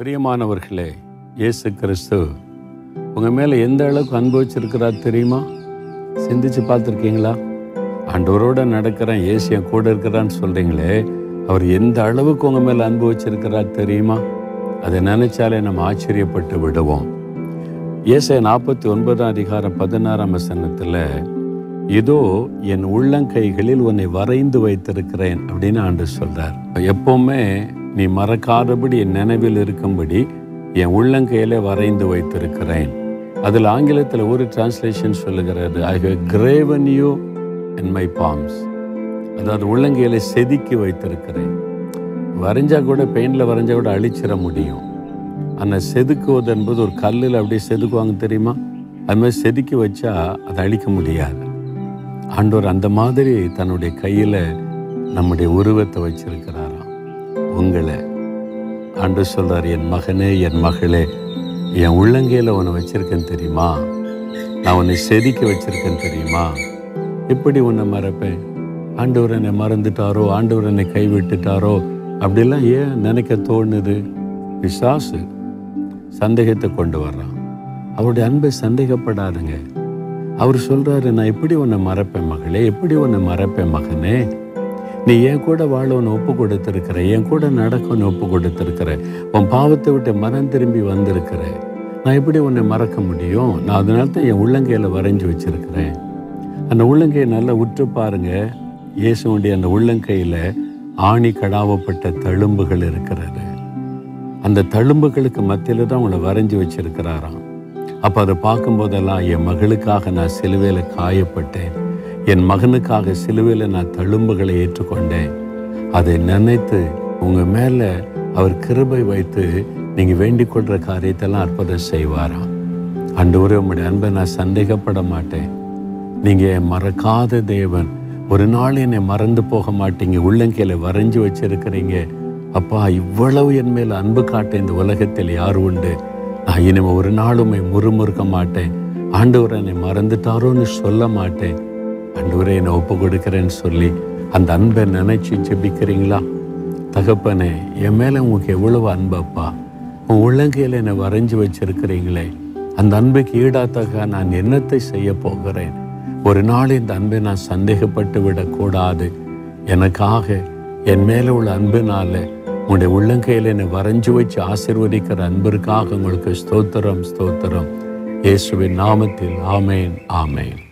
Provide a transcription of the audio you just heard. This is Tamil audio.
பிரியமானவர்களே இயேசு கிறிஸ்து உங்கள் மேலே எந்த அளவுக்கு அனுபவிச்சிருக்கிறார் தெரியுமா? சிந்திச்சு பார்த்துருக்கீங்களா? ஆண்டவரோட நடக்கிறேன் ஏசு என் கூட இருக்கிறான்னு சொல்கிறீங்களே அவர் எந்த அளவுக்கு உங்கள் மேலே அனுபவிச்சிருக்கிறார் தெரியுமா? அதை நினைச்சாலே நம்ம ஆச்சரியப்பட்டு விடுவோம். இயேசை நாற்பத்தி ஒன்பதாம் அதிகாரம் பதினாறாம் வசனத்தில் இதோ என் உள்ளங்கைகளில் உன்னை வரைந்து வைத்திருக்கிறேன் அப்படின்னு ஆண்டு சொல்கிறார் எப்போவுமே நீ மறக்காதபடி என் நினைவில் இருக்கும்படி என் உள்ளங்கையில வரைந்து வைத்திருக்கிறேன். அதில் ஆங்கிலத்தில் ஒரு டிரான்ஸ்லேஷன் சொல்லுகிறது I have graven you in my palms அதாவது உள்ளங்கையில செதுக்கி வைத்திருக்கிறேன். வரைஞ்சா கூட பெயிண்டில் வரைஞ்சா கூட அழிச்சிட முடியும். ஆனால் செதுக்குவது என்பது ஒரு கல்லில் அப்படியே செதுக்குவாங்க தெரியுமா? அது மாதிரி செதுக்கி வச்சா அதை அழிக்க முடியாது. ஆண்டவர் அந்த மாதிரி தன்னுடைய கையில் நம்முடைய உருவத்தை வச்சிருக்கிறார். உங்களை. அன்று சொல்கிறார் என் மகனே என் மகளே என் உள்ளங்கையில் உன்னை வச்சுருக்கேன் தெரியுமா? நான் உன்னை செதுக்க வச்சுருக்கேன் தெரியுமா? எப்படி உன்னை மறப்பேன்? ஆண்டவர் என்னை மறந்துட்டாரோ? ஆண்டவர் என்னை கைவிட்டுட்டாரோ? அப்படிலாம் ஏன் நினைக்க தோணுது? பிசாசு சந்தேகத்தை கொண்டு வர்றான். அவருடைய அன்பை சந்தேகப்படாதுங்க. அவர் சொல்கிறாரு நான் எப்படி உன்னை மறப்பேன் மகளே? எப்படி உன்னை மறப்பேன் மகனே? நீ என் கூட வாழ ஒப்பு கொடுத்துருக்கிற என் கூட நடக்கணும்னு ஒப்பு கொடுத்துருக்கிற உன் பாவத்தை விட்டு மனம் திரும்பி வந்திருக்கிற நான் எப்படி உன்னை மறக்க முடியும்? நான் அதனால தான் என் உள்ளங்கையில் வரைஞ்சி வச்சுருக்கிறேன். அந்த உள்ளங்கையை நல்லா உற்று பாருங்க. இயேசுடைய அந்த உள்ளங்கையில் ஆணி கடாவப்பட்ட தழும்புகள் இருக்கிறது. அந்த தழும்புகளுக்கு மத்தியில் தான் உங்களை வரைஞ்சி வச்சிருக்கிறாராம். அப்போ அதை பார்க்கும்போதெல்லாம் என் மகளுக்காக நான் சிலுவையில் காயப்பட்டேன். என் மகனுக்காக சிலுவையில் நான் தழும்புகளை ஏற்றுக்கொண்டேன். அதை நினைத்து உங்கள் மேலே அவர் கிருபை வைத்து நீங்கள் வேண்டிக் கொள்கிற காரியத்தெல்லாம் அற்புதம் செய்வாராம். அன்று உங்களுடைய அன்பை நான் சந்தேகப்பட மாட்டேன். நீங்கள் மறக்காத தேவன். ஒரு நாள் என்னை மறந்து போக மாட்டீங்க. உள்ளங்கையில் வரைஞ்சி வச்சிருக்கிறீங்க. அப்பா இவ்வளவு என் மேல் அன்பு காட்ட இந்த உலகத்தில் யார் உண்டு? நான் இனிமே ஒரு நாளுமே முறுமுறுக்க மாட்டேன். ஆண்டவர் என்னை மறந்துட்டாரோன்னு சொல்ல மாட்டேன். அன்றுவரே நான் ஒப்பு கொடுக்குறேன்னு சொல்லி அந்த அன்பை நினைச்சு ஜெபிக்கிறீங்களா? தகப்பனே என் மேலே உங்களுக்கு எவ்வளவு அன்பப்பா உன் உள்ளங்கையில் என்னை வரைஞ்சி வச்சிருக்கிறீங்களே. அந்த அன்புக்கு ஈடாத்தக நான் என்னத்தை செய்ய போகிறேன்? ஒரு நாள் இந்த அன்பை நான் சந்தேகப்பட்டு விடக்கூடாது. எனக்காக என் மேலே உள்ள அன்புனால உங்களுடைய உள்ளங்கையில் என்னை வரைஞ்சு வச்சு ஆசிர்வதிக்கிற அன்பிற்காக உங்களுக்கு ஸ்தோத்திரம் ஸ்தோத்திரம். இயேசுவின் நாமத்தில் ஆமேன் ஆமேன்.